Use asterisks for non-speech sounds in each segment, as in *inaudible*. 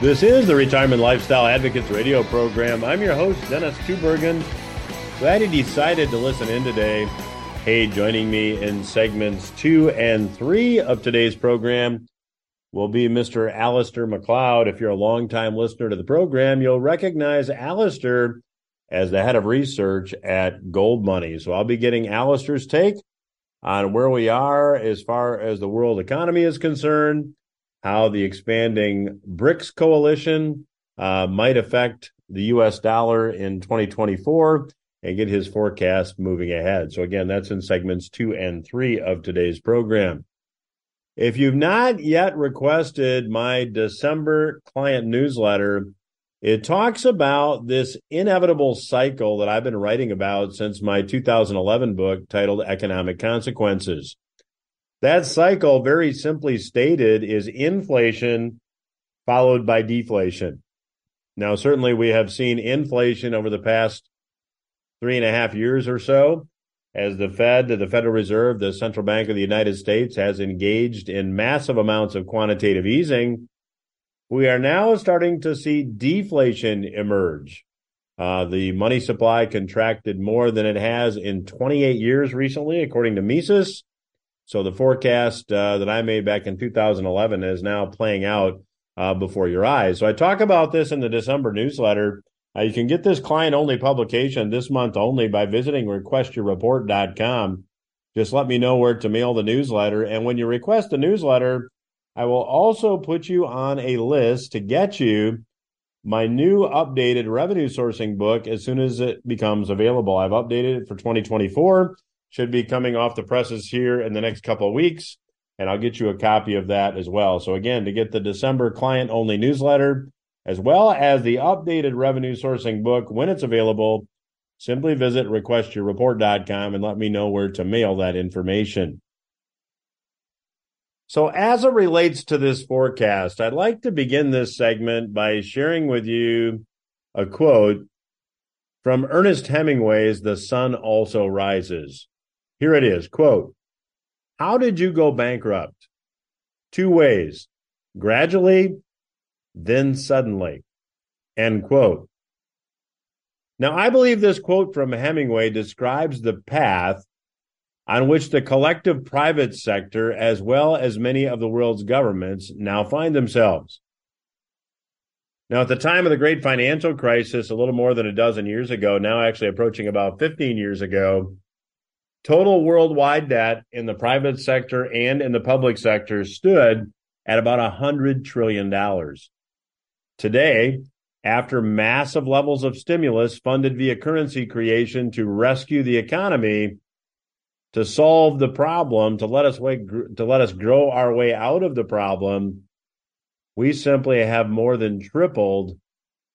This is the Retirement Lifestyle Advocates radio program. I'm your host, Dennis Tubbergen. Glad you decided to listen in today. Hey, joining me in segments two and three of today's program will be Mr. Alasdair Macleod. If you're a longtime listener to the program, you'll recognize Alasdair as the head of research at Gold Money. So I'll be getting Alasdair's take on where we are as far as the world economy is concerned, how the expanding BRICS coalition uh, might affect the U.S. dollar in 2024 and get his forecast moving ahead. So again, that's in segments two and three of today's program. If you've not yet requested my December client newsletter, it talks about this inevitable cycle that I've been writing about since my 2011 book titled Economic Consequences. That cycle, very simply stated, is inflation followed by deflation. Now, certainly we have seen inflation over the past three and a half years or so as the Fed, the Federal Reserve, the Central Bank of the United States has engaged in massive amounts of quantitative easing. We are now starting to see deflation emerge. Uh, the money supply contracted more than it has in 28 years recently, according to Mises. So the forecast uh, that I made back in 2011 is now playing out uh, before your eyes. So I talk about this in the December newsletter. Uh, you can get this client only publication this month only by visiting requestyourreport.com. Just let me know where to mail the newsletter. And when you request the newsletter, I will also put you on a list to get you my new updated revenue sourcing book as soon as it becomes available. I've updated it for 2024 should be coming off the presses here in the next couple of weeks. And I'll get you a copy of that as well. So, again, to get the December client only newsletter, as well as the updated revenue sourcing book when it's available, simply visit requestyourreport.com and let me know where to mail that information. So, as it relates to this forecast, I'd like to begin this segment by sharing with you a quote from Ernest Hemingway's The Sun Also Rises. Here it is quote, How did you go bankrupt? Two ways gradually, then suddenly. End quote. Now, I believe this quote from Hemingway describes the path on which the collective private sector, as well as many of the world's governments, now find themselves. Now, at the time of the great financial crisis, a little more than a dozen years ago, now actually approaching about 15 years ago, Total worldwide debt in the private sector and in the public sector stood at about $100 trillion. Today, after massive levels of stimulus funded via currency creation to rescue the economy, to solve the problem, to let us way, to let us grow our way out of the problem, we simply have more than tripled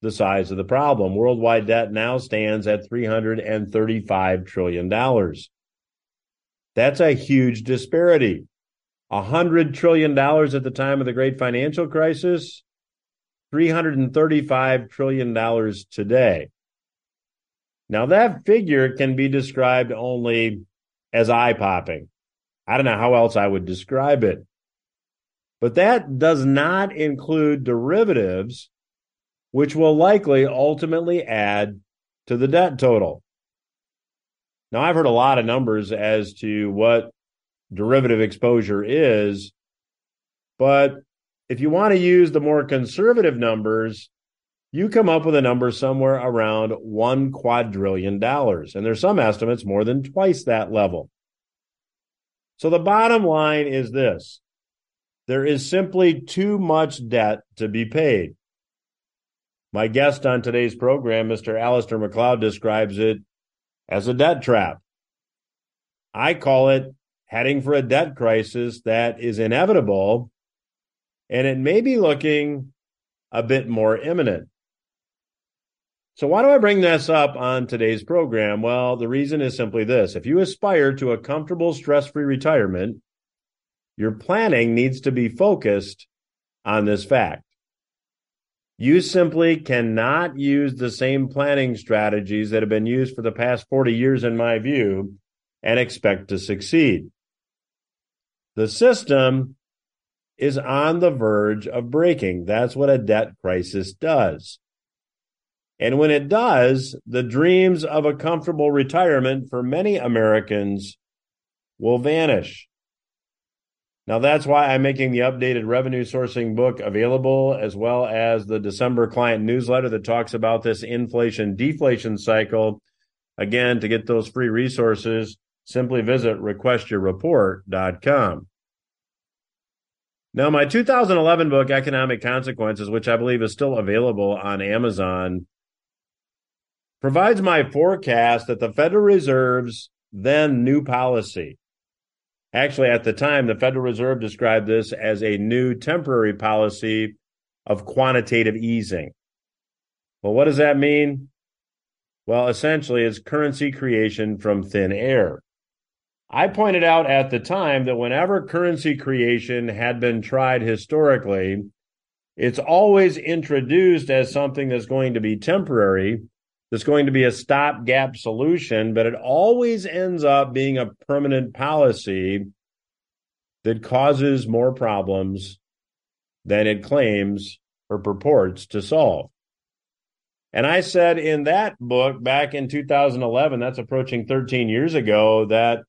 the size of the problem. Worldwide debt now stands at $335 trillion. That's a huge disparity. A hundred trillion dollars at the time of the great financial crisis, $335 trillion today. Now that figure can be described only as eye popping. I don't know how else I would describe it. But that does not include derivatives, which will likely ultimately add to the debt total. Now, I've heard a lot of numbers as to what derivative exposure is, but if you want to use the more conservative numbers, you come up with a number somewhere around one quadrillion dollars. And there's some estimates more than twice that level. So the bottom line is this there is simply too much debt to be paid. My guest on today's program, Mr. Alasdair Macleod, describes it as a debt trap. I call it heading for a debt crisis that is inevitable and it may be looking a bit more imminent. So, why do I bring this up on today's program? Well, the reason is simply this if you aspire to a comfortable, stress free retirement, your planning needs to be focused on this fact. You simply cannot use the same planning strategies that have been used for the past 40 years, in my view, and expect to succeed. The system is on the verge of breaking. That's what a debt crisis does. And when it does, the dreams of a comfortable retirement for many Americans will vanish. Now, that's why I'm making the updated revenue sourcing book available, as well as the December client newsletter that talks about this inflation deflation cycle. Again, to get those free resources, simply visit requestyourreport.com. Now, my 2011 book, Economic Consequences, which I believe is still available on Amazon, provides my forecast that the Federal Reserve's then new policy Actually, at the time, the Federal Reserve described this as a new temporary policy of quantitative easing. Well, what does that mean? Well, essentially, it's currency creation from thin air. I pointed out at the time that whenever currency creation had been tried historically, it's always introduced as something that's going to be temporary, that's going to be a stopgap solution, but it always ends up being a permanent policy that causes more problems than it claims or purports to solve. And I said in that book back in 2011, that's approaching 13 years ago, that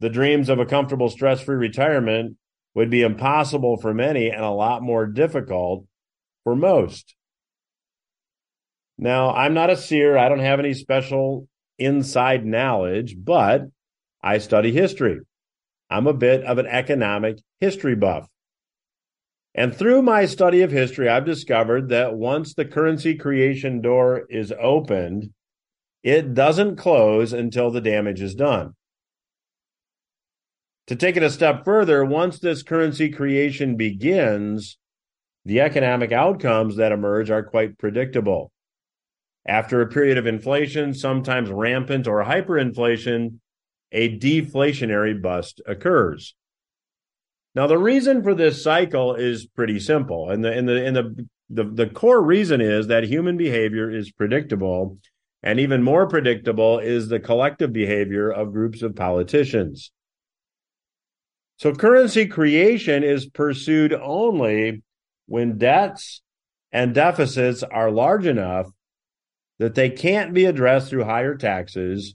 the dreams of a comfortable, stress free retirement would be impossible for many and a lot more difficult for most. Now, I'm not a seer. I don't have any special inside knowledge, but I study history. I'm a bit of an economic history buff. And through my study of history, I've discovered that once the currency creation door is opened, it doesn't close until the damage is done. To take it a step further, once this currency creation begins, the economic outcomes that emerge are quite predictable. After a period of inflation, sometimes rampant or hyperinflation, a deflationary bust occurs. Now, the reason for this cycle is pretty simple. And the, and the, and the, the, the core reason is that human behavior is predictable. And even more predictable is the collective behavior of groups of politicians. So currency creation is pursued only when debts and deficits are large enough that they can't be addressed through higher taxes,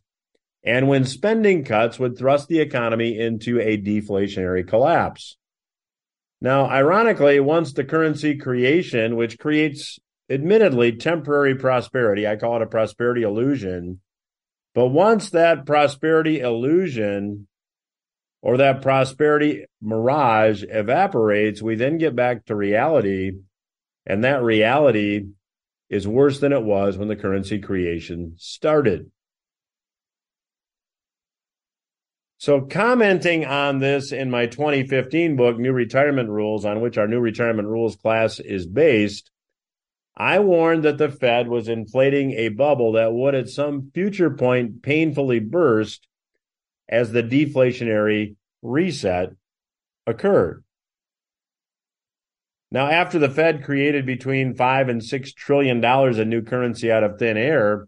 and when spending cuts would thrust the economy into a deflationary collapse. Now, ironically, once the currency creation, which creates admittedly temporary prosperity, I call it a prosperity illusion, but once that prosperity illusion or that prosperity mirage evaporates, we then get back to reality. And that reality is worse than it was when the currency creation started. So, commenting on this in my 2015 book, New Retirement Rules, on which our New Retirement Rules class is based, I warned that the Fed was inflating a bubble that would at some future point painfully burst as the deflationary reset occurred. Now, after the Fed created between five and six trillion dollars in new currency out of thin air,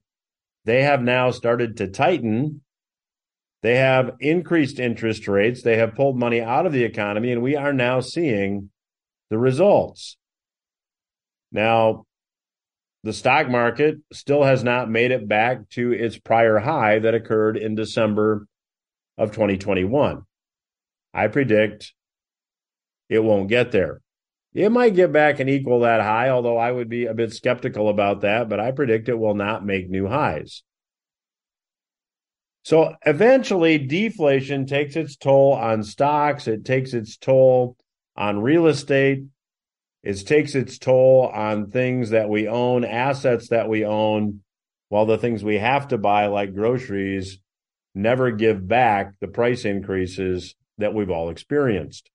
they have now started to tighten. They have increased interest rates. They have pulled money out of the economy, and we are now seeing the results. Now, the stock market still has not made it back to its prior high that occurred in December of 2021. I predict it won't get there. It might get back and equal that high, although I would be a bit skeptical about that, but I predict it will not make new highs. So eventually, deflation takes its toll on stocks, it takes its toll on real estate, it takes its toll on things that we own, assets that we own, while the things we have to buy, like groceries, never give back the price increases that we've all experienced.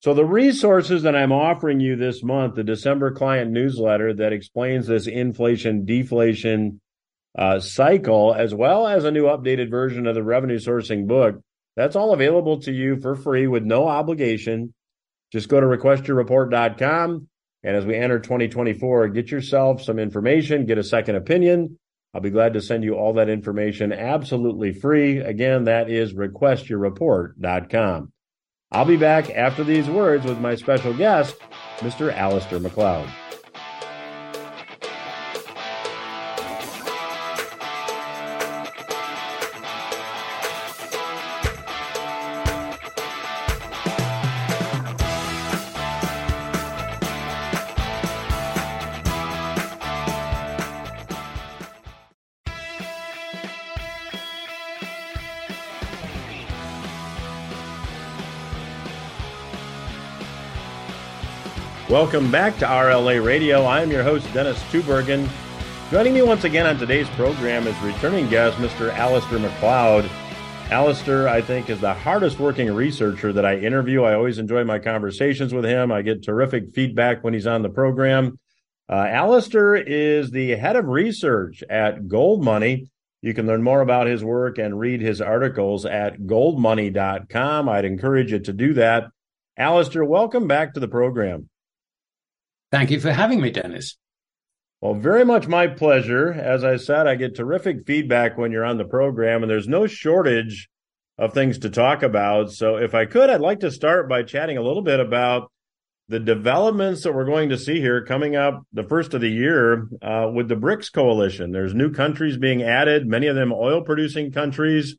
So the resources that I'm offering you this month, the December client newsletter that explains this inflation deflation uh, cycle, as well as a new updated version of the revenue sourcing book, that's all available to you for free with no obligation. Just go to requestyourreport.com. And as we enter 2024, get yourself some information, get a second opinion. I'll be glad to send you all that information absolutely free. Again, that is requestyourreport.com. I'll be back after these words with my special guest, Mr. Alasdair Macleod. Welcome back to RLA Radio. I'm your host, Dennis Tubbergen. Joining me once again on today's program is returning guest, Mr. Alasdair Macleod. Alasdair, I think, is the hardest working researcher that I interview. I always enjoy my conversations with him. I get terrific feedback when he's on the program. Uh, Alasdair is the head of research at Gold Money. You can learn more about his work and read his articles at goldmoney.com. I'd encourage you to do that. Alasdair, welcome back to the program. Thank you for having me, Dennis. Well, very much my pleasure. As I said, I get terrific feedback when you're on the program, and there's no shortage of things to talk about. So, if I could, I'd like to start by chatting a little bit about the developments that we're going to see here coming up the first of the year uh, with the BRICS coalition. There's new countries being added, many of them oil producing countries.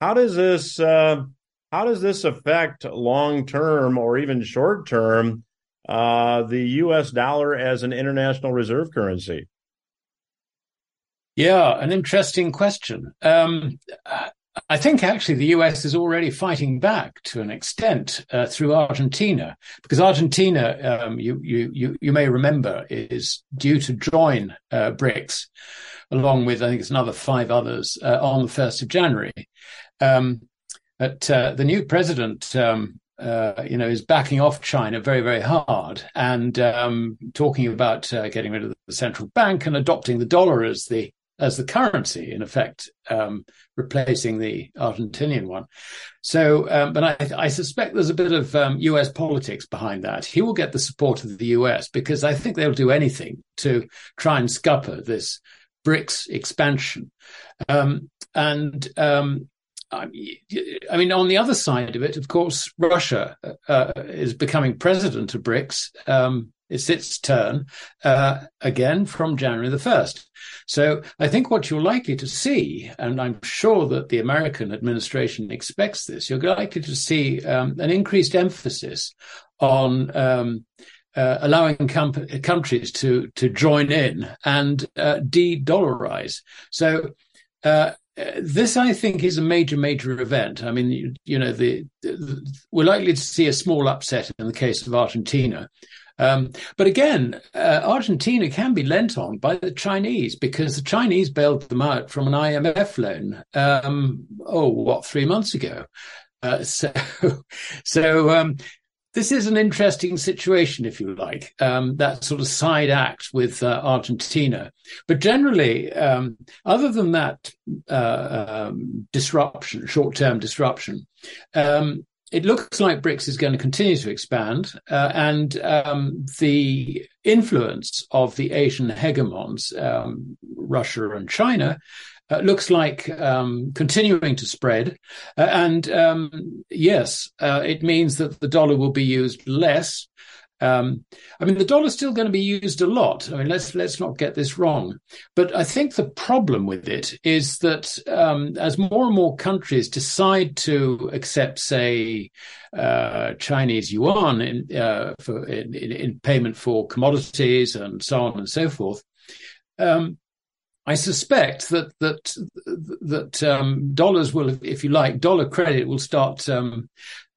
How does this uh, how does this affect long term or even short term uh, the U.S. dollar as an international reserve currency? Yeah, an interesting question. Um, I think actually the US is already fighting back to an extent uh, through Argentina, because Argentina, um, you, you, you may remember, is due to join uh, BRICS, along with I think it's another five others uh, on the first of January. Um, but uh, the new president um, uh, you know, is backing off China very, very hard and um, talking about uh, getting rid of the central bank and adopting the dollar as the as the currency, in effect, um, replacing the Argentinian one. So, um, but I, I, suspect there's a bit of U.S. Um, politics behind that. He will get the support of the U.S. because I think they'll do anything to try and scupper this BRICS expansion. Um, and um, I mean, on the other side of it, of course, Russia uh, is becoming president of BRICS. Um, it's its turn uh, again from January the 1st. So I think what you're likely to see, and I'm sure that the American administration expects this, you're likely to see um, an increased emphasis on um, uh, allowing com- countries to to join in and uh, de-dollarize. So uh, this, I think, is a major, major event. I mean, you, you know, the, the, we're likely to see a small upset in the case of Argentina. Um, but again, uh, Argentina can be lent on by the Chinese because the Chinese bailed them out from an IMF loan. Um, oh, what three months ago? Uh, *laughs* so, so um, this is an interesting situation, if you like, um, that sort of side act with uh, Argentina. But generally, um, other than that uh, um, disruption, short term disruption, um, it looks like BRICS is going to continue to expand, uh, and um, the influence of the Asian hegemons, um, Russia and China, uh, looks like um, continuing to spread. Uh, and um, yes, uh, it means that the dollar will be used less. Um, I mean, the dollar's still going to be used a lot. I mean, let's let's not get this wrong. But I think the problem with it is that um, as more and more countries decide to accept, say, uh, Chinese yuan in, uh, for in, in, payment for commodities and so on and so forth, um, I suspect that that that um, dollars will, if you like, dollar credit will start um,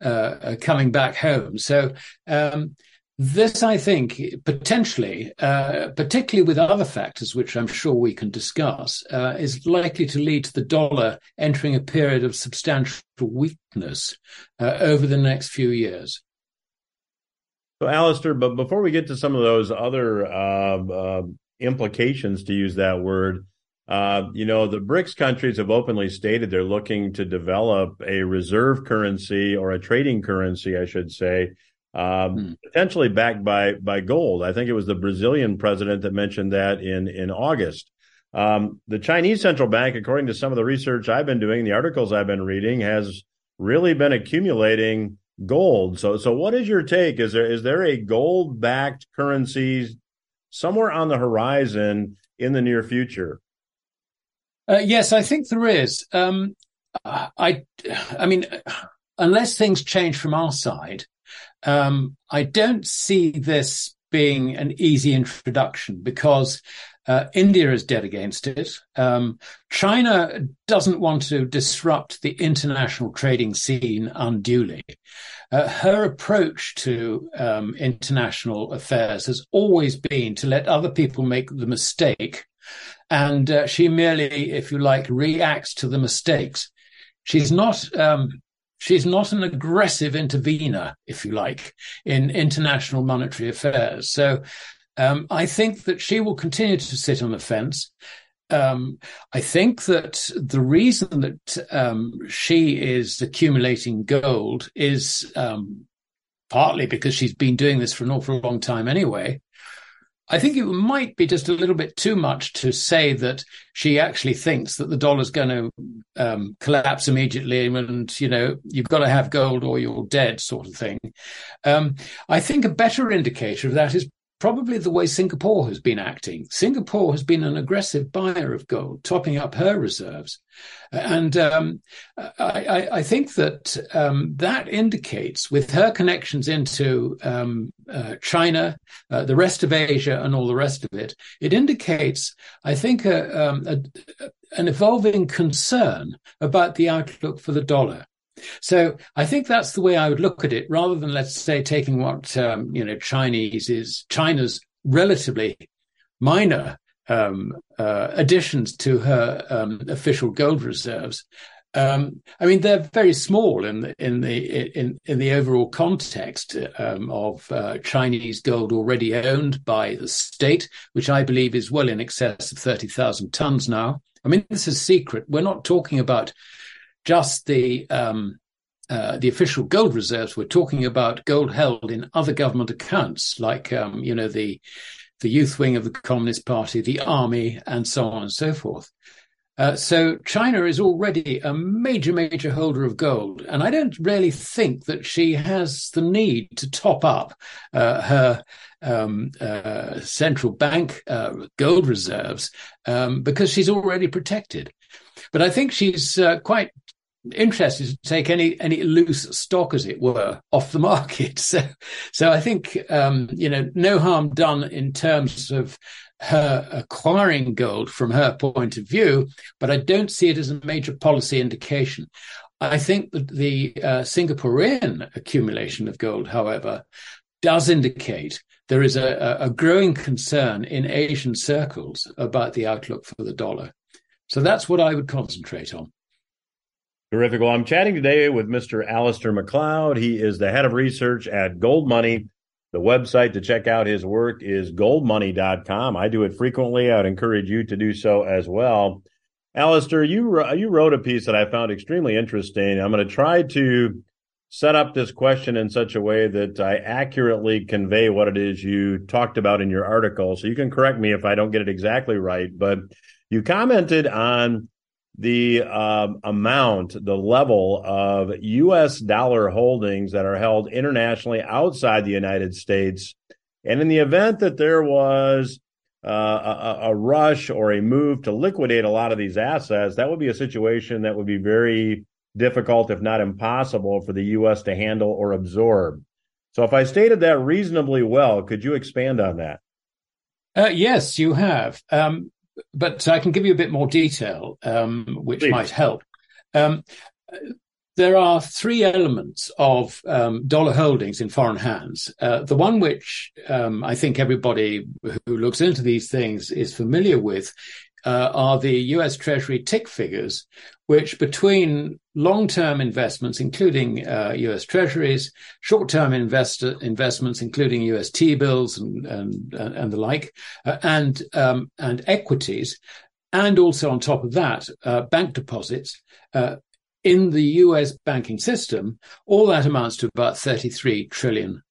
uh, uh, coming back home. So um, this, I think, potentially, uh, particularly with other factors, which I'm sure we can discuss, uh, is likely to lead to the dollar entering a period of substantial weakness uh, over the next few years. So, Alasdair, but before we get to some of those other uh, implications, to use that word. Uh, you know, the BRICS countries have openly stated they're looking to develop a reserve currency or a trading currency, I should say, um, hmm. potentially backed by by gold. I think it was the Brazilian president that mentioned that in in August. Um, the Chinese central bank, according to some of the research I've been doing, the articles I've been reading, has really been accumulating gold. So, so what is your take? Is there is there a gold backed currency somewhere on the horizon in the near future? Uh, yes, I think there is. Um, I, I mean, unless things change from our side, um, I don't see this being an easy introduction because uh, India is dead against it. Um, China doesn't want to disrupt the international trading scene unduly. Uh, her approach to um, international affairs has always been to let other people make the mistake. And uh, she merely, if you like, reacts to the mistakes. She's not um, she's not an aggressive intervener, if you like, in international monetary affairs. So um, I think that she will continue to sit on the fence. Um, I think that the reason that um, she is accumulating gold is um, partly because she's been doing this for an awful long time anyway. I think it might be just a little bit too much to say that she actually thinks that the dollar's going to um, collapse immediately and, you know, you've got to have gold or you're dead sort of thing. Um, I think a better indicator of that is probably the way Singapore has been acting. Singapore has been an aggressive buyer of gold, topping up her reserves. And um, I, I, think that um, that indicates, with her connections into um, uh, China, uh, the rest of Asia, and all the rest of it, it indicates, I think, a, um, a, an evolving concern about the outlook for the dollar. So I think that's the way I would look at it, rather than let's say taking what um, you know Chinese is China's relatively minor um, uh, additions to her um, official gold reserves. Um, I mean, they're very small in the in the in in the overall context um, of uh, Chinese gold already owned by the state, which I believe is well in excess of thirty thousand tons now. I mean, this is secret. We're not talking about just the um, uh, the official gold reserves. We're talking about gold held in other government accounts, like um, you know the the youth wing of the Communist Party, the army, and so on and so forth. Uh, so China is already a major, major holder of gold, and I don't really think that she has the need to top up uh, her um, uh, central bank uh, gold reserves um, because she's already protected. But I think she's uh, interested to take any any loose stock, as it were, off the market. *laughs* So, so I think um, you know no harm done in terms of her acquiring gold from her point of view, but I don't see it as a major policy indication. I think that the uh, Singaporean accumulation of gold, however, does indicate there is a, a growing concern in Asian circles about the outlook for the dollar. So that's what I would concentrate on. Terrific. Well, I'm chatting today with Mr. Alasdair Macleod. He is the head of research at Gold Money. The website to check out his work is goldmoney.com. I do it frequently. I'd encourage you to do so as well. Alasdair, you you wrote a piece that I found extremely interesting. I'm going to try to set up this question in such a way that I accurately convey what it is you talked about in your article. So you can correct me if I don't get it exactly right, but you commented on the um, amount, the level of U.S. dollar holdings that are held internationally outside the United States. And in the event that there was uh, a, a, rush or a move to liquidate a lot of these assets, that would be a situation that would be very difficult, if not impossible, for the U.S. to handle or absorb. So, if I stated that reasonably well, could you expand on that? Uh, yes, you have. Um, but I can give you a bit more detail, um, which Please. might help. Um, there are three elements of um, dollar holdings in foreign hands. Uh, the one which um, I think everybody who looks into these things is familiar with uh, are the US Treasury TIC figures, which between long-term investments, including uh, US Treasuries, short-term investor investments, including US T-bills and and, and the like, uh, and um, and equities, and also on top of that, uh, bank deposits. Uh, in the US banking system, all that amounts to about $33 trillion.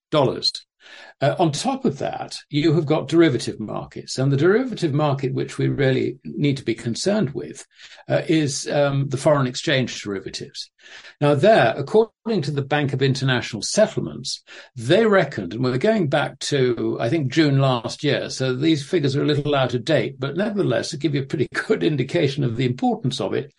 Uh, on top of that, you have got derivative markets, and the derivative market which we really need to be concerned with uh, is um, the foreign exchange derivatives. Now, there, according to the Bank of International Settlements, they reckoned, and we're going back to I think June last year, so these figures are a little out of date, but nevertheless, to give you a pretty *laughs* good indication of the importance of it.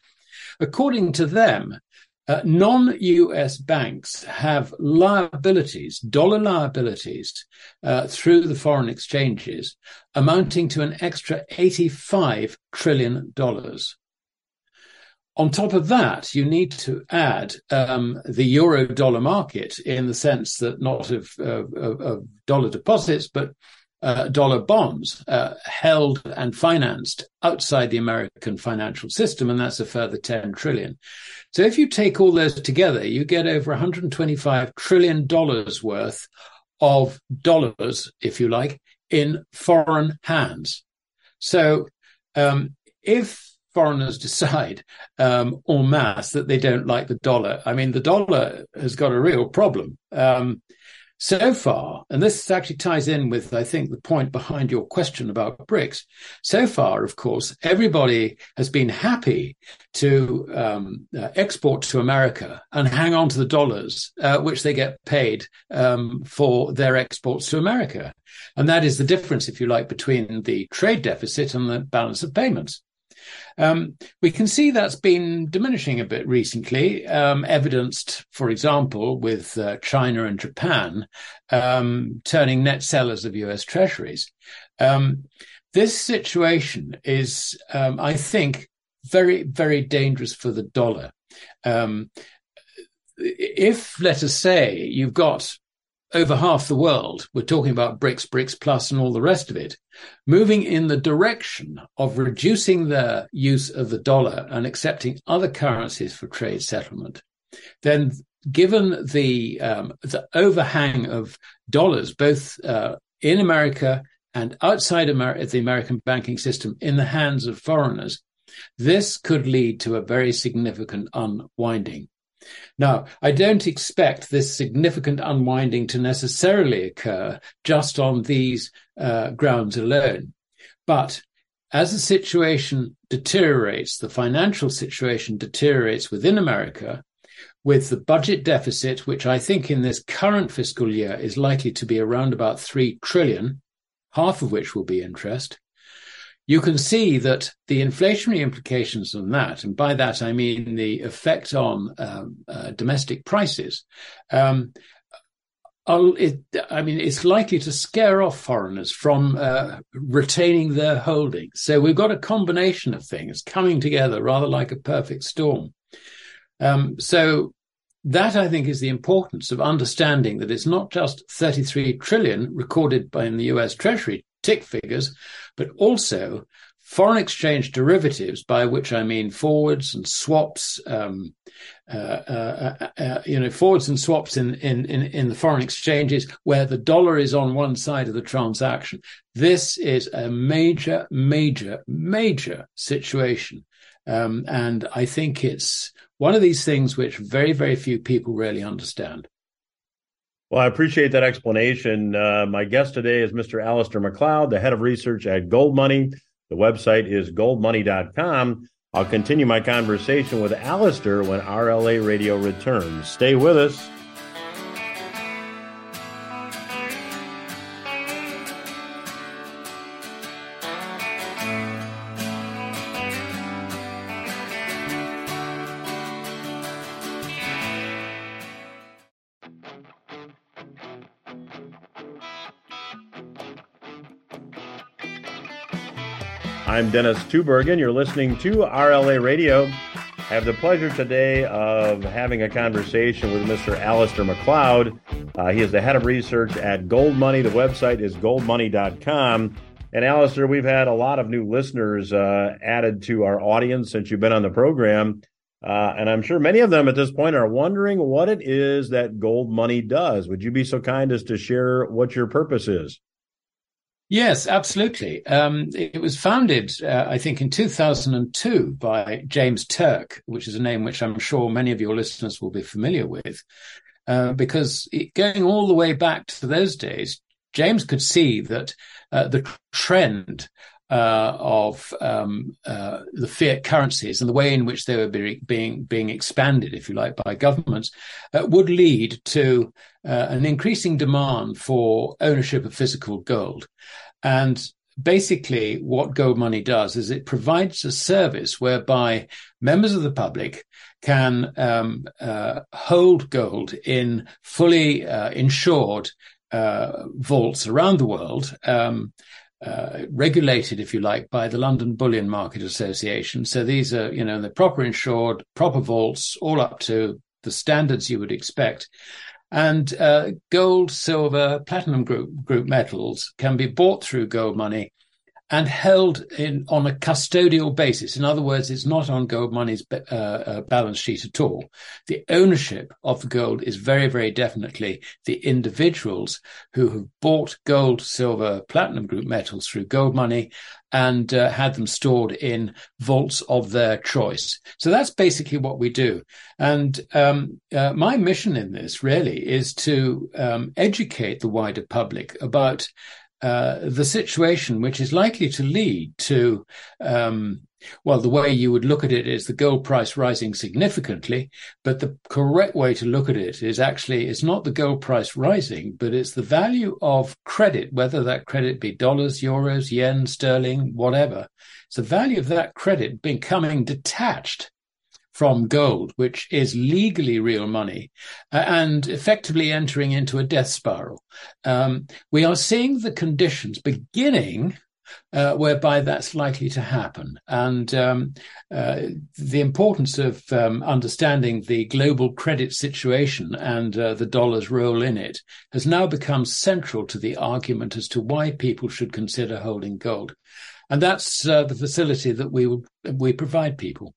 According to them, uh, non-US banks have liabilities, dollar liabilities, uh, through the foreign exchanges amounting to an extra 85 trillion dollars. On top of that, you need to add um, the euro dollar market in the sense that not of, of, of dollar deposits, but uh, dollar bonds uh, held and financed outside the American financial system, and that's a further 10 trillion. So if you take all those together, you get over 125 trillion dollars worth of dollars, if you like, in foreign hands. So um, if foreigners *laughs* decide um, en masse that they don't like the dollar, I mean, the dollar has got a real problem. Um, so far, and this actually ties in with, I think, the point behind your question about BRICS. So far, of course, everybody has been happy to um, uh, export to America and hang on to the dollars, uh, which they get paid um, for their exports to America. And that is the difference, if you like, between the trade deficit and the balance of payments. Um, we can see that's been diminishing a bit recently, um, evidenced, for example, with uh, China and Japan um, turning net sellers of US treasuries. Um, this situation is, um, I think, very, very dangerous for the dollar. Um, if, let us say, you've got over half the world, we're talking about BRICS, BRICS Plus, and all the rest of it, moving in the direction of reducing their use of the dollar and accepting other currencies for trade settlement, then given the um, the overhang of dollars both uh, in America and outside Amer- the American banking system in the hands of foreigners, this could lead to a very significant unwinding. Now, I don't expect this significant unwinding to necessarily occur just on these uh, grounds alone. But as the situation deteriorates, the financial situation deteriorates within America, with the budget deficit, which I think in this current fiscal year is likely to be around about 3 trillion, half of which will be interest, you can see that the inflationary implications on that, and by that I mean the effect on um, uh, domestic prices, um, it, I mean, it's likely to scare off foreigners from uh, retaining their holdings. So we've got a combination of things coming together, rather like a perfect storm. Um, so that I think is the importance of understanding that it's not just 33 trillion recorded by in the US Treasury TIC figures, but also foreign exchange derivatives, by which I mean forwards and swaps, um, uh, uh, uh, uh, you know, forwards and swaps in, in, in, in, the foreign exchanges where the dollar is on one side of the transaction. This is a major, major, major situation. Um, and I think it's one of these things which very, very few people really understand. Well, I appreciate that explanation. Uh, my guest today is Mr. Alasdair Macleod, the head of research at Gold Money. The website is goldmoney.com. I'll continue my conversation with Alasdair when RLA Radio returns. Stay with us. I'm Dennis Tubbergen. You're listening to RLA Radio. I have the pleasure today of having a conversation with Mr. Alasdair Macleod. Uh, he is the head of research at Gold Money. The website is goldmoney.com. And Alasdair, we've had a lot of new listeners uh, added to our audience since you've been on the program. Uh, and I'm sure many of them at this point are wondering what it is that Gold Money does. Would you be so kind as to share what your purpose is? Yes, absolutely. Um, it was founded, uh, I think, in 2002 by James Turk, which is a name which I'm sure many of your listeners will be familiar with. uh, because it, going all the way back to those days, James could see that uh, the trend uh, of um, uh, the fiat currencies and the way in which they were be, being being expanded, if you like, by governments, uh, would lead to uh, an increasing demand for ownership of physical gold. And basically, what gold money does is it provides a service whereby members of the public can um, uh, hold gold in fully uh, insured vaults around the world. Um, uh, regulated, if you like, by the London Bullion Market Association. So these are, you know, the proper insured, proper vaults, all up to the standards you would expect. And uh, gold, silver, platinum group group metals can be bought through gold money and held in on a custodial basis. In other words, it's not on gold money's uh, uh, balance sheet at all. The ownership of the gold is very, very definitely the individuals who have bought gold, silver, platinum group metals through gold money and uh, had them stored in vaults of their choice. So that's basically what we do. And um, uh, my mission in this really is to um, educate the wider public about uh, the situation, which is likely to lead to, um, well, the way you would look at it is the gold price rising significantly, but the correct way to look at it is actually it's not the gold price rising, but it's the value of credit, whether that credit be dollars, euros, yen, sterling, whatever. It's the value of that credit becoming detached from gold, which is legally real money, uh, and effectively entering into a death spiral. Um, we are seeing the conditions beginning uh, whereby that's likely to happen. And um, uh, the importance of um, understanding the global credit situation and uh, the dollar's role in it has now become central to the argument as to why people should consider holding gold. And that's uh, the facility that we we provide people.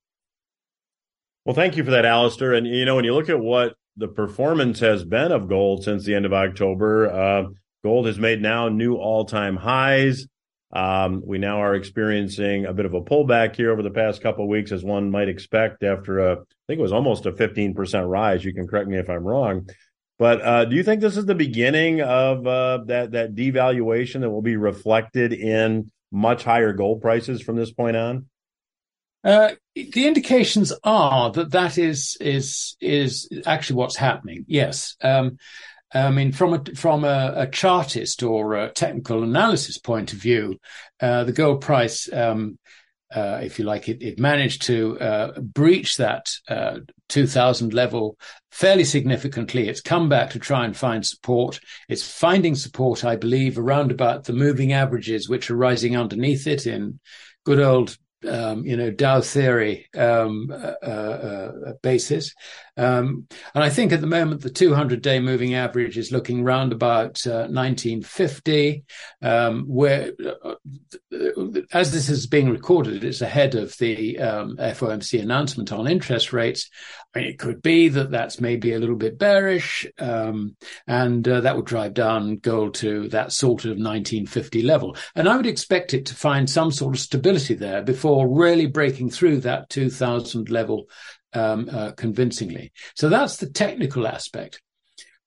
Well, thank you for that, Alasdair. And you know, when you look at what the performance has been of gold since the end of October, uh, gold has made now new all-time highs. Um, we now are experiencing a bit of a pullback here over the past couple of weeks, as one might expect after a, I think it was almost a 15% rise. You can correct me if I'm wrong. But uh, do you think this is the beginning of uh, that that devaluation that will be reflected in much higher gold prices from this point on? Uh, the indications are that that is is is actually what's happening. Yes. Um, I mean, from a from a, a, chartist or a technical analysis point of view, uh, the gold price, um, uh, if you like, it, it managed to uh, breach that uh, 2000 level fairly significantly. It's come back to try and find support. It's finding support, I believe, around about the moving averages, which are rising underneath it in good old um, you know, Dow theory um, uh, uh, uh, basis. Um, and I think at the moment, the 200 day moving average is looking round about 1950, uh, um, where, uh, as this is being recorded, it's ahead of the um, FOMC announcement on interest rates. I mean, it could be that that's maybe a little bit bearish, um, and uh, that would drive down gold to that sort of 1950 level. And I would expect it to find some sort of stability there before really breaking through that 2000 level um, uh, convincingly. So that's the technical aspect.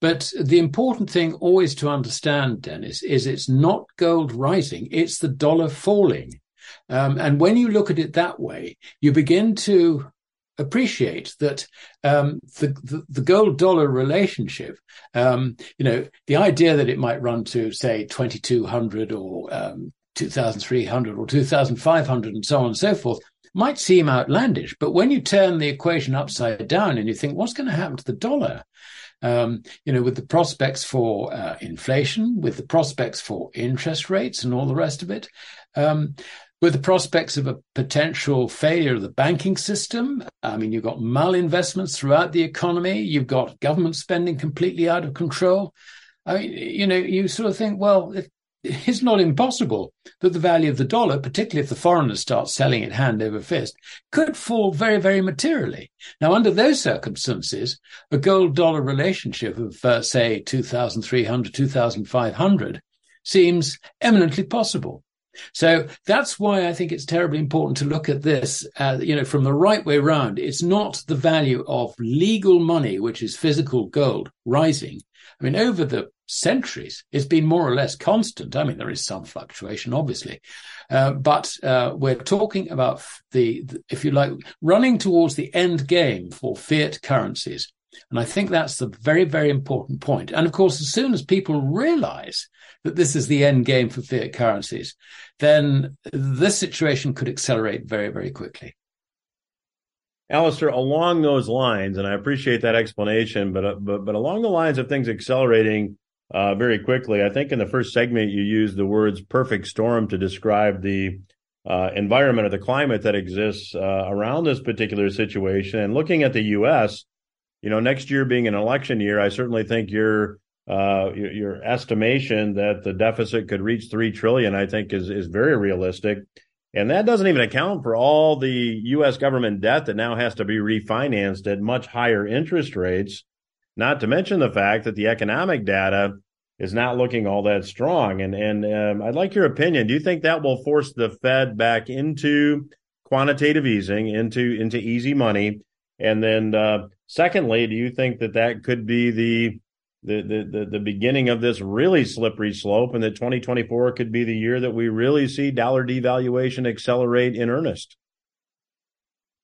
But the important thing always to understand, Dennis, is it's not gold rising, it's the dollar falling. Um, and when you look at it that way, you begin to appreciate that um, the, the, the gold dollar relationship, um, you know, the idea that it might run to say 2200 or um, 2300 or 2500 and so on and so forth might seem outlandish. But when you turn the equation upside down and you think, what's going to happen to the dollar? Um, you know, with the prospects for uh, inflation, with the prospects for interest rates and all the rest of it, um, with the prospects of a potential failure of the banking system. I mean, you've got malinvestments throughout the economy. You've got government spending completely out of control. I mean, you know, you sort of think, well, if, it's not impossible that the value of the dollar, particularly if the foreigners start selling it hand over fist, could fall very, very materially. Now, under those circumstances, a gold dollar relationship of, uh, say, 2,300, 2,500 seems eminently possible. So that's why I think it's terribly important to look at this, uh, you know, from the right way around. It's not the value of legal money, which is physical gold, rising. I mean, over the centuries, it's been more or less constant. I mean, there is some fluctuation, obviously, uh, but uh, we're talking about the, the, if you like, running towards the end game for fiat currencies. And I think that's the very, very important point. And of course, as soon as people realize that this is the end game for fiat currencies, then this situation could accelerate very, very quickly. Alasdair, along those lines, and I appreciate that explanation, but uh, but but along the lines of things accelerating uh, very quickly, I think in the first segment you used the words "perfect storm" to describe the uh, environment or the climate that exists uh, around this particular situation. And looking at the U.S., you know, next year being an election year, I certainly think your uh, your, your estimation that the deficit could reach three trillion, I think, is is very realistic. And that doesn't even account for all the U.S. government debt that now has to be refinanced at much higher interest rates. Not to mention the fact that the economic data is not looking all that strong. And and um, I'd like your opinion. Do you think that will force the Fed back into quantitative easing, into into easy money? And then, uh, secondly, do you think that that could be the the, the, the, beginning of this really slippery slope and that 2024 could be the year that we really see dollar devaluation accelerate in earnest?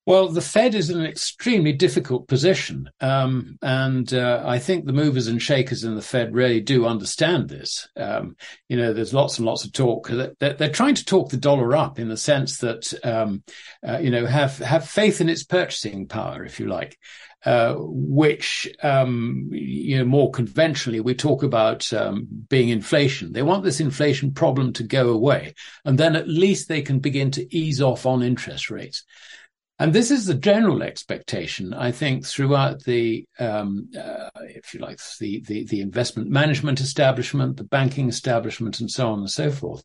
Well, the Fed is in an extremely difficult position. Um, and uh, I think the movers and shakers in the Fed really do understand this. Um, you know, there's lots and lots of talk. They're, they're, trying to talk the dollar up in the sense that, um, uh, you know, have, have faith in its purchasing power, if you like uh, which um, you know more conventionally we talk about um, being inflation. They want this inflation problem to go away, and then at least they can begin to ease off on interest rates. And this is the general expectation, I think, throughout the, um, uh, if you like, the, the, the investment management establishment, the banking establishment, and so on and so forth.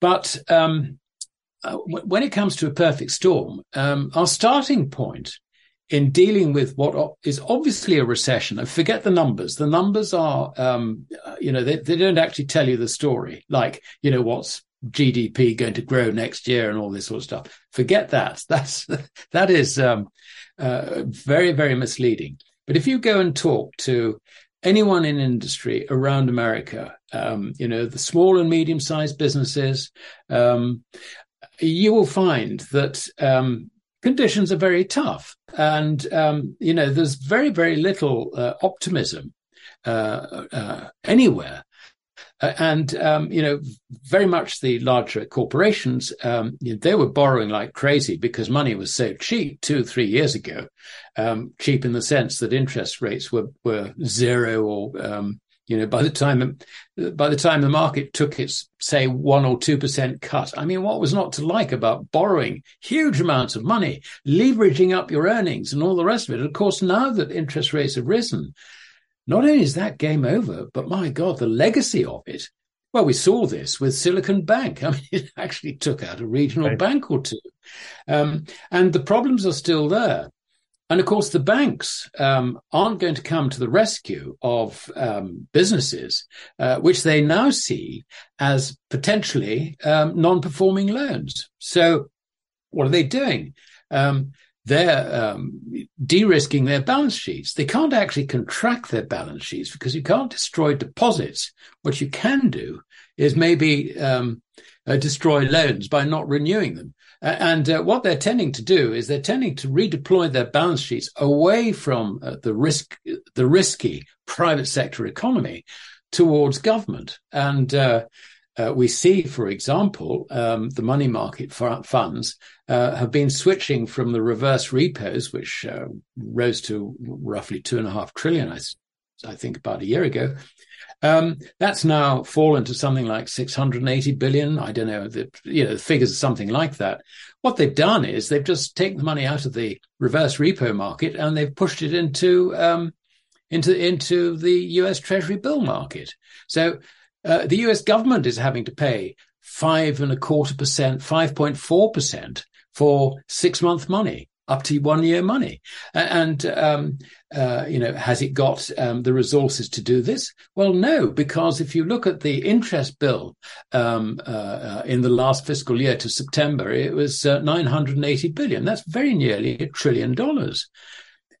But um, uh, when it comes to a perfect storm, um, our starting point in dealing with what is obviously a recession. I forget the numbers. The numbers are, um, you know, they, they don't actually tell you the story. Like, you know, what's GDP going to grow next year and all this sort of stuff. Forget that. *laughs* That's that is um, uh, very very misleading. But if you go and talk to anyone in industry around America, um, you know, the small and medium sized businesses, um, you will find that um, conditions are very tough. And, um, you know, there's very, very little uh, optimism uh, uh, anywhere. Uh, and, um, you know, very much the larger corporations, um, you know, they were borrowing like crazy because money was so cheap two, three years ago. Um, cheap in the sense that interest rates were, were zero or, um, you know, by the time by the time the market took its say one or two percent cut, I mean, what was not to like about borrowing huge amounts of money, leveraging up your earnings, and all the rest of it? Of course, now that interest rates have risen, not only is that game over, but my God, the legacy of it. Well, we saw this with Silicon Bank. *laughs* I mean, it actually took out a regional right. bank or two, um, and the problems are still there. And of course, the banks um, aren't going to come to the rescue of um, businesses, uh, which they now see as potentially um, non performing loans. So, what are they doing? They're um, de risking their balance sheets. They can't actually contract their balance sheets because you can't destroy deposits. What you can do is maybe um, uh, destroy loans by not renewing them. And uh, what they're tending to do is they're tending to redeploy their balance sheets away from uh, the risk, the risky private sector economy towards government. And uh, we see, for example, um, the money market funds uh, have been switching from the reverse repos, which uh, rose to roughly two and a half trillion, I, I think, about a year ago, um, that's now fallen to something like 680 billion. I don't know the you know the figures are something like that. What they've done is they've just taken the money out of the reverse repo market and they've pushed it into um, into into the U.S. Treasury bill market. So uh, the U.S. government is having to pay five and a quarter percent, five point four percent for six month money. up to one year money. And, um, uh, you know, has it got um, the resources to do this? Well, no, because if you look at the interest bill um, uh, uh, in the last fiscal year to September, it was uh, 980 billion. That's very nearly a trillion dollars.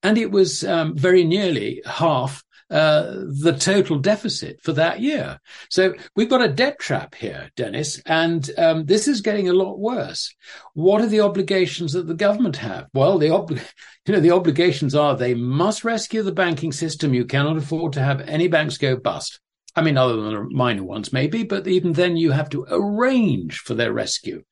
And it was um, very nearly half uh, the total deficit for that year. So we've got a debt trap here, Dennis, and um, this is getting a lot worse. What are the obligations that the government have? Well, the ob- *laughs* you know the obligations are they must rescue the banking system. You cannot afford to have any banks go bust. I mean, other than the minor ones, maybe, but even then you have to arrange for their rescue.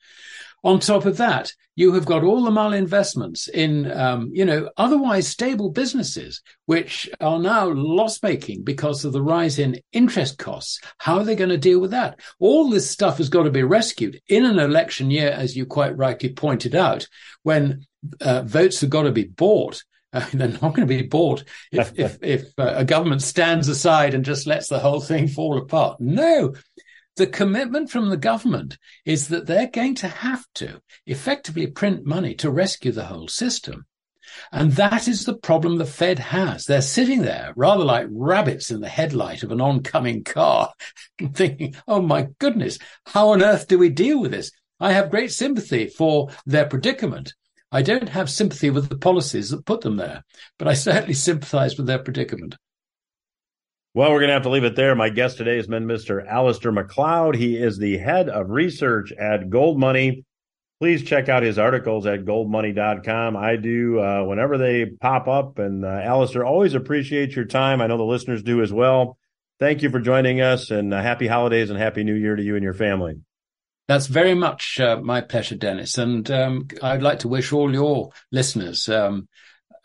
On top of that, you have got all the malinvestments in, um, you know, otherwise stable businesses, which are now loss making because of the rise in interest costs. How are they going to deal with that? All this stuff has got to be rescued in an election year, as you quite rightly pointed out, when uh, votes have got to be bought. *laughs* Uh, they're not going to be bought if if, *laughs* if uh, a government stands aside and just lets the whole thing fall apart. No, the commitment from the government is that they're going to have to effectively print money to rescue the whole system. And that is the problem the Fed has. They're sitting there rather like rabbits in the headlight of an oncoming car, *laughs* thinking, oh my goodness, how on earth do we deal with this? I have great sympathy for their predicament. I don't have sympathy with the policies that put them there, but I certainly sympathize with their predicament. Well, we're going to have to leave it there. My guest today has been Mr. Alasdair Macleod. He is the head of research at Gold Money. Please check out his articles at goldmoney.com. I do uh, whenever they pop up. And uh, Alasdair, always appreciate your time. I know the listeners do as well. Thank you for joining us and uh, happy holidays and happy new year to you and your family. That's very much uh, my pleasure, Dennis. And um, I'd like to wish all your listeners um,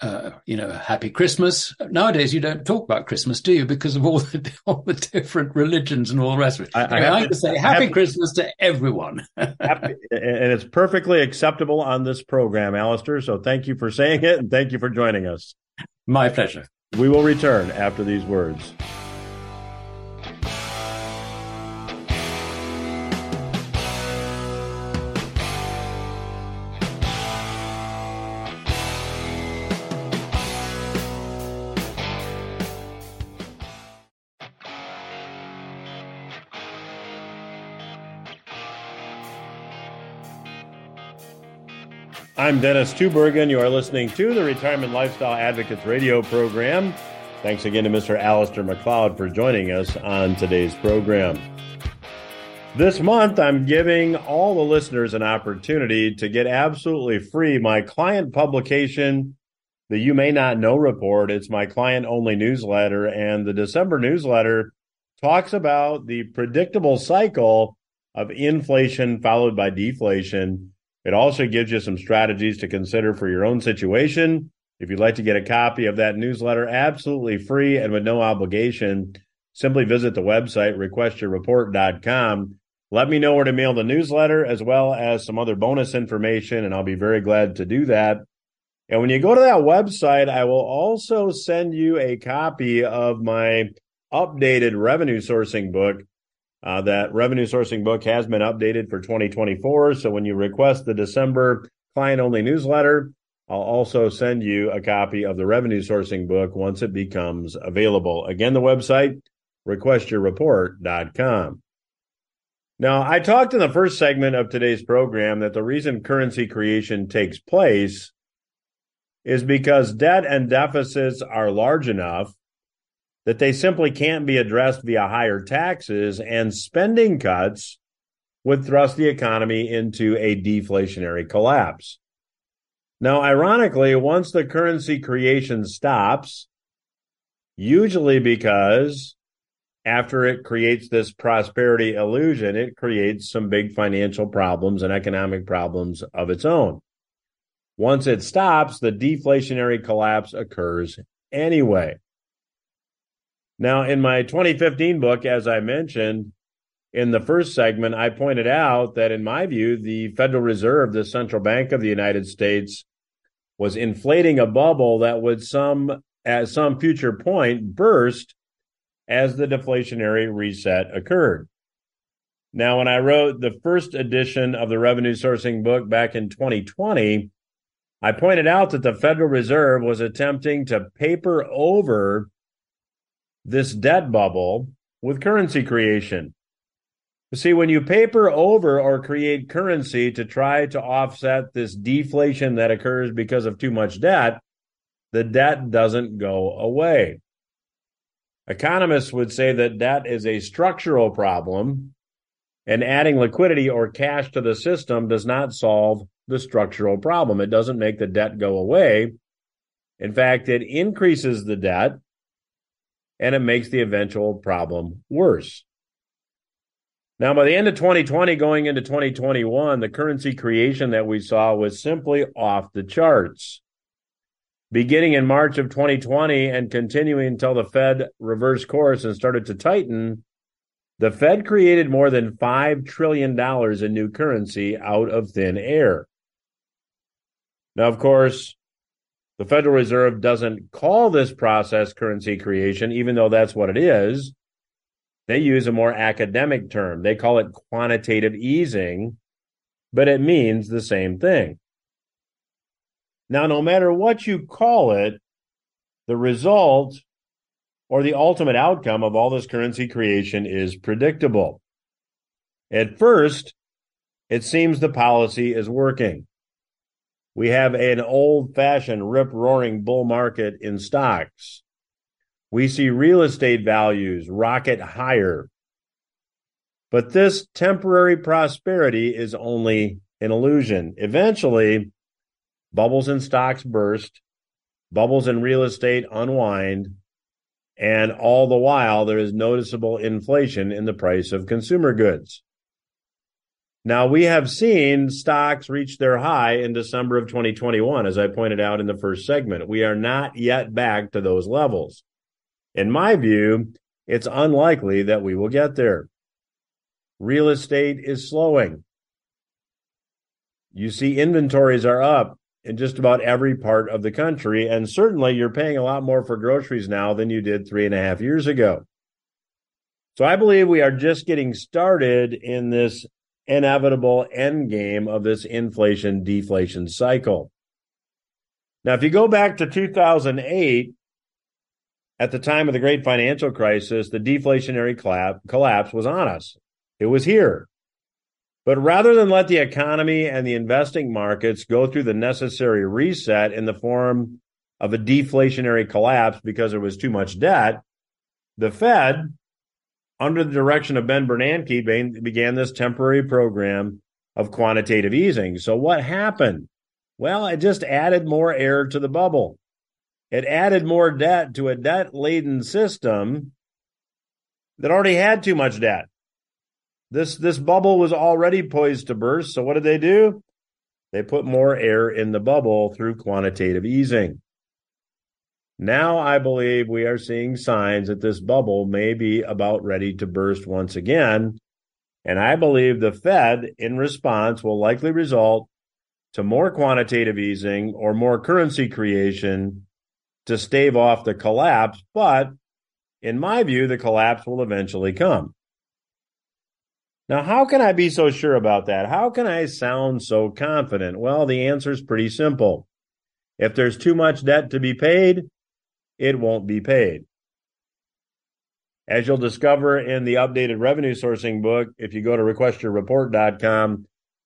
uh, you know, happy Christmas. Nowadays, you don't talk about Christmas, do you? Because of all *laughs* the all the different religions and all the rest of it. I, I, I have to say happy have, Christmas to everyone. *laughs* happy, and it's perfectly acceptable on this program, Alasdair. So thank you for saying it, and thank you for joining us. My pleasure. We will return after these words. I'm Dennis Tubbergen. You are listening to the Retirement Lifestyle Advocates radio program. Thanks again to Mr. Alasdair Macleod for joining us on today's program. This month, I'm giving all the listeners an opportunity to get absolutely free my client publication, the You May Not Know report. It's my client only newsletter, and the December newsletter talks about the predictable cycle of inflation followed by deflation it also gives you some strategies to consider for your own situation. If you'd like to get a copy of that newsletter absolutely free and with no obligation, simply visit the website requestyourreport.com. Let me know where to mail the newsletter as well as some other bonus information, and I'll be very glad to do that. And when you go to that website, I will also send you a copy of my updated revenue sourcing book uh, that revenue sourcing book has been updated for 2024. So when you request the December client only newsletter, I'll also send you a copy of the revenue sourcing book once it becomes available. Again, the website, requestyourreport.com. Now, I talked in the first segment of today's program that the reason currency creation takes place is because debt and deficits are large enough that they simply can't be addressed via higher taxes, and spending cuts would thrust the economy into a deflationary collapse. Now, ironically, once the currency creation stops, usually because after it creates this prosperity illusion, it creates some big financial problems and economic problems of its own. Once it stops, the deflationary collapse occurs anyway. Now, in my 2015 book, as I mentioned in the first segment, I pointed out that, in my view, the Federal Reserve, the central bank of the United States, was inflating a bubble that would some at some future point burst as the deflationary reset occurred. Now, when I wrote the first edition of the revenue sourcing book back in 2020, I pointed out that the Federal Reserve was attempting to paper over this debt bubble with currency creation. You See, when you paper over or create currency to try to offset this deflation that occurs because of too much debt, the debt doesn't go away. Economists would say that debt is a structural problem, and adding liquidity or cash to the system does not solve the structural problem. It doesn't make the debt go away. In fact, it increases the debt and it makes the eventual problem worse. Now, by the end of 2020, going into 2021, the currency creation that we saw was simply off the charts. Beginning in March of 2020 and continuing until the Fed reversed course and started to tighten, the Fed created more than $5 trillion in new currency out of thin air. Now, of course, the Federal Reserve doesn't call this process currency creation, even though that's what it is. They use a more academic term. They call it quantitative easing, but it means the same thing. Now, no matter what you call it, the result or the ultimate outcome of all this currency creation is predictable. At first, it seems the policy is working. We have an old fashioned rip roaring bull market in stocks. We see real estate values rocket higher. But this temporary prosperity is only an illusion. Eventually, bubbles in stocks burst, bubbles in real estate unwind, and all the while there is noticeable inflation in the price of consumer goods. Now, we have seen stocks reach their high in December of 2021, as I pointed out in the first segment. We are not yet back to those levels. In my view, it's unlikely that we will get there. Real estate is slowing. You see, inventories are up in just about every part of the country. And certainly you're paying a lot more for groceries now than you did three and a half years ago. So I believe we are just getting started in this inevitable end game of this inflation deflation cycle. Now, if you go back to 2008, at the time of the great financial crisis, the deflationary collapse was on us. It was here. But rather than let the economy and the investing markets go through the necessary reset in the form of a deflationary collapse because there was too much debt, the Fed, under the direction of Ben Bernanke, began this temporary program of quantitative easing. So what happened? Well, it just added more air to the bubble. It added more debt to a debt laden system that already had too much debt. This this bubble was already poised to burst. So what did they do? They put more air in the bubble through quantitative easing. Now I believe we are seeing signs that this bubble may be about ready to burst once again. And I believe the Fed, in response, will likely result to more quantitative easing or more currency creation to stave off the collapse, but in my view, the collapse will eventually come. Now, how can I be so sure about that? How can I sound so confident? Well, the answer is pretty simple. If there's too much debt to be paid, it won't be paid. As you'll discover in the updated revenue sourcing book, if you go to requestyourreport.com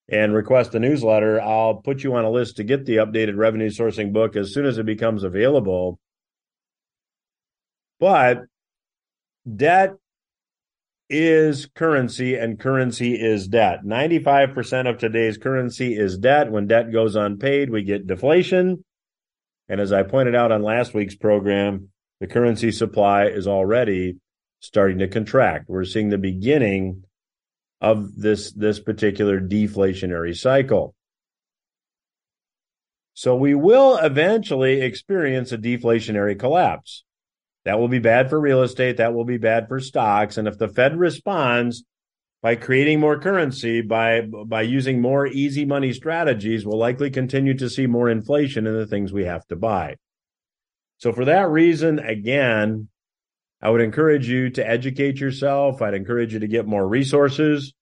and request a newsletter, I'll put you on a list to get the updated revenue sourcing book as soon as it becomes available. But debt is currency and currency is debt. 95% of today's currency is debt. When debt goes unpaid, we get deflation. And as I pointed out on last week's program, the currency supply is already starting to contract. We're seeing the beginning of this this particular deflationary cycle. So we will eventually experience a deflationary collapse. That will be bad for real estate, that will be bad for stocks and if the Fed responds by creating more currency by by using more easy money strategies we'll likely continue to see more inflation in the things we have to buy. So for that reason again I would encourage you to educate yourself. I'd encourage you to get more resources.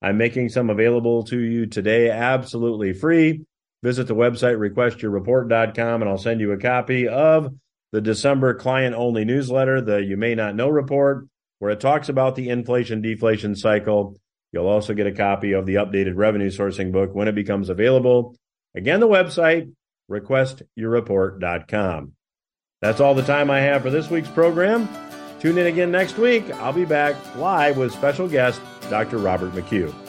I'm making some available to you today absolutely free. visit the website requestyourreport.com and I'll send you a copy of the December client only newsletter, the You May Not Know report, where it talks about the inflation deflation cycle. You'll also get a copy of the updated revenue sourcing book when it becomes available. Again, the website, requestyourreport.com. That's all the time I have for this week's program. Tune in again next week. I'll be back live with special guest Dr. Robert McHugh.